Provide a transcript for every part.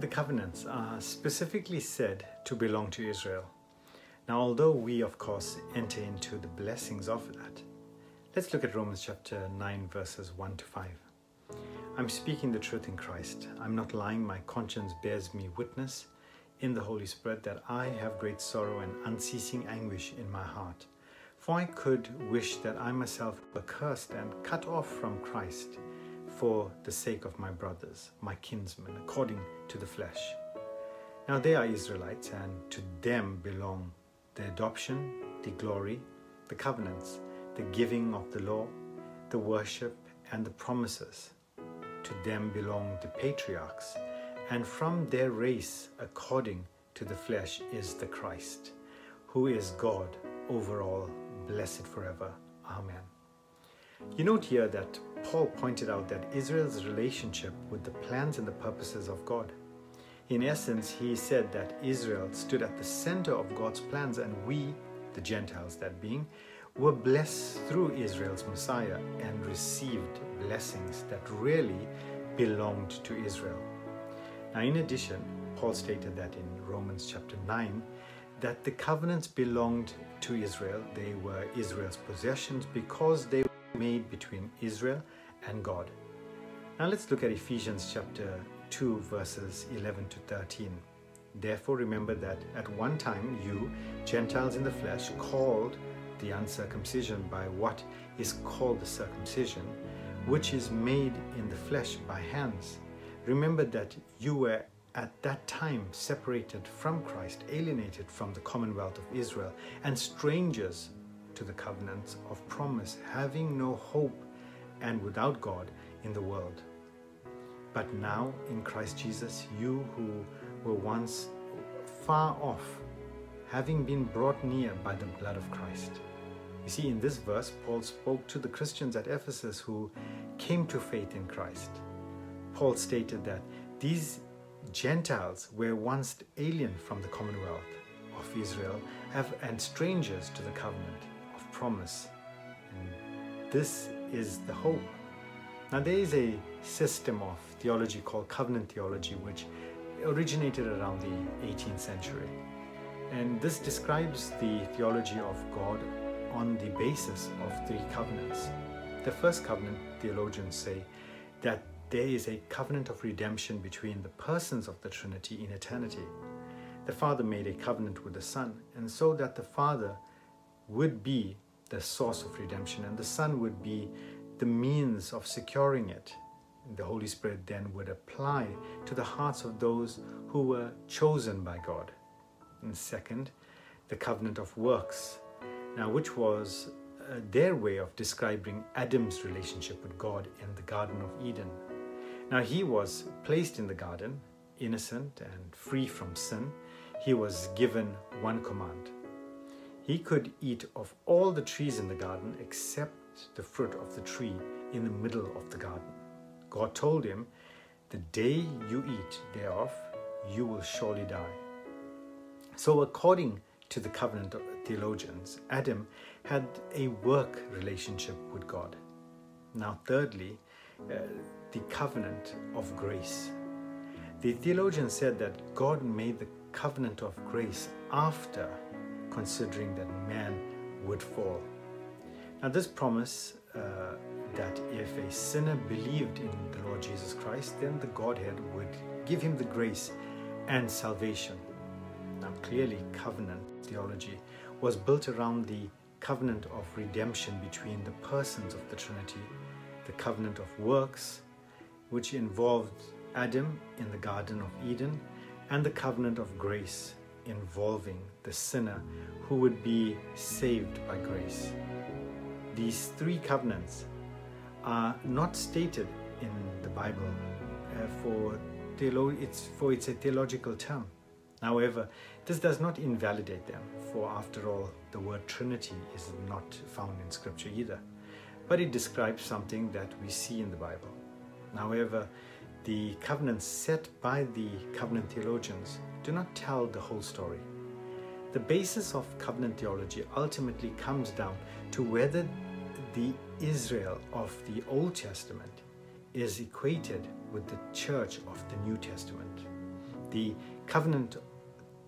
the covenants are specifically said to belong to Israel. Now, although we, of course, enter into the blessings of that, let's look at Romans chapter 9, verses 1 to 5. I'm speaking the truth in Christ. I'm not lying. My conscience bears me witness in the Holy Spirit that I have great sorrow and unceasing anguish in my heart. For I could wish that I myself were cursed and cut off from Christ for the sake of my brothers, my kinsmen, according to the flesh. Now they are Israelites, and to them belong the adoption, the glory, the covenants, the giving of the law, the worship, and the promises. To them belong the patriarchs, and from their race, according to the flesh, is the Christ, who is God over all blessed forever. Amen. You note here that Paul pointed out that Israel's relationship with the plans and the purposes of God. In essence, he said that Israel stood at the center of God's plans, and we, the Gentiles, that being, were blessed through Israel's Messiah and received blessings that really belonged to Israel. Now, in addition, Paul stated that in Romans chapter 9 that the covenants belonged to Israel. They were Israel's possessions because they were made between Israel and God. Now let's look at Ephesians chapter 2, verses 11 to 13. Therefore, remember that at one time you, Gentiles in the flesh, called the uncircumcision by what is called the circumcision, which is made in the flesh by hands. Remember that you were at that time separated from Christ, alienated from the commonwealth of Israel, and strangers to the covenants of promise, having no hope and without God in the world. But now in Christ Jesus, you who were once far off, having been brought near by the blood of Christ. You see, in this verse, Paul spoke to the Christians at Ephesus who came to faith in Christ. Paul stated that these Gentiles were once alien from the commonwealth of Israel and strangers to the covenant of promise. And this is the hope. Now, there is a system of theology called covenant theology, which originated around the 18th century. And this describes the theology of God on the basis of three covenants. The first covenant, theologians say, that there is a covenant of redemption between the persons of the Trinity in eternity. The Father made a covenant with the Son, and so that the Father would be the source of redemption and the Son would be the means of securing it. The Holy Spirit then would apply to the hearts of those who were chosen by God. And second, the covenant of works, now which was uh, their way of describing Adam's relationship with God in the Garden of Eden. Now he was placed in the garden, innocent and free from sin. He was given one command. He could eat of all the trees in the garden except the fruit of the tree in the middle of the garden. God told him, The day you eat thereof, you will surely die. So, according to the covenant theologians, Adam had a work relationship with God. Now, thirdly, the covenant of grace. The theologian said that God made the covenant of grace after considering that man would fall. Now, this promise uh, that if a sinner believed in the Lord Jesus Christ, then the Godhead would give him the grace and salvation. Now, clearly, covenant theology was built around the covenant of redemption between the persons of the Trinity, the covenant of works, which involved Adam in the Garden of Eden, and the covenant of grace involving the sinner who would be saved by grace. These three covenants are not stated in the Bible uh, for, theolo- it's, for it's a theological term. However, this does not invalidate them, for after all, the word Trinity is not found in Scripture either. But it describes something that we see in the Bible. However, the covenants set by the covenant theologians do not tell the whole story. The basis of covenant theology ultimately comes down to whether the Israel of the Old Testament is equated with the church of the New Testament. The covenant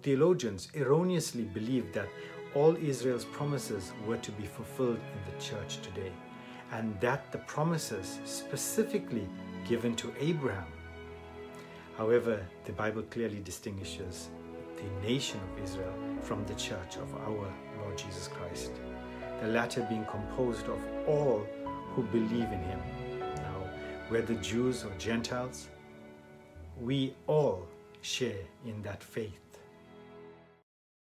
theologians erroneously believed that all Israel's promises were to be fulfilled in the church today, and that the promises specifically given to Abraham. However, the Bible clearly distinguishes the nation of Israel from the church of our Lord Jesus Christ, the latter being composed of all who believe in him. Now, whether Jews or Gentiles, we all share in that faith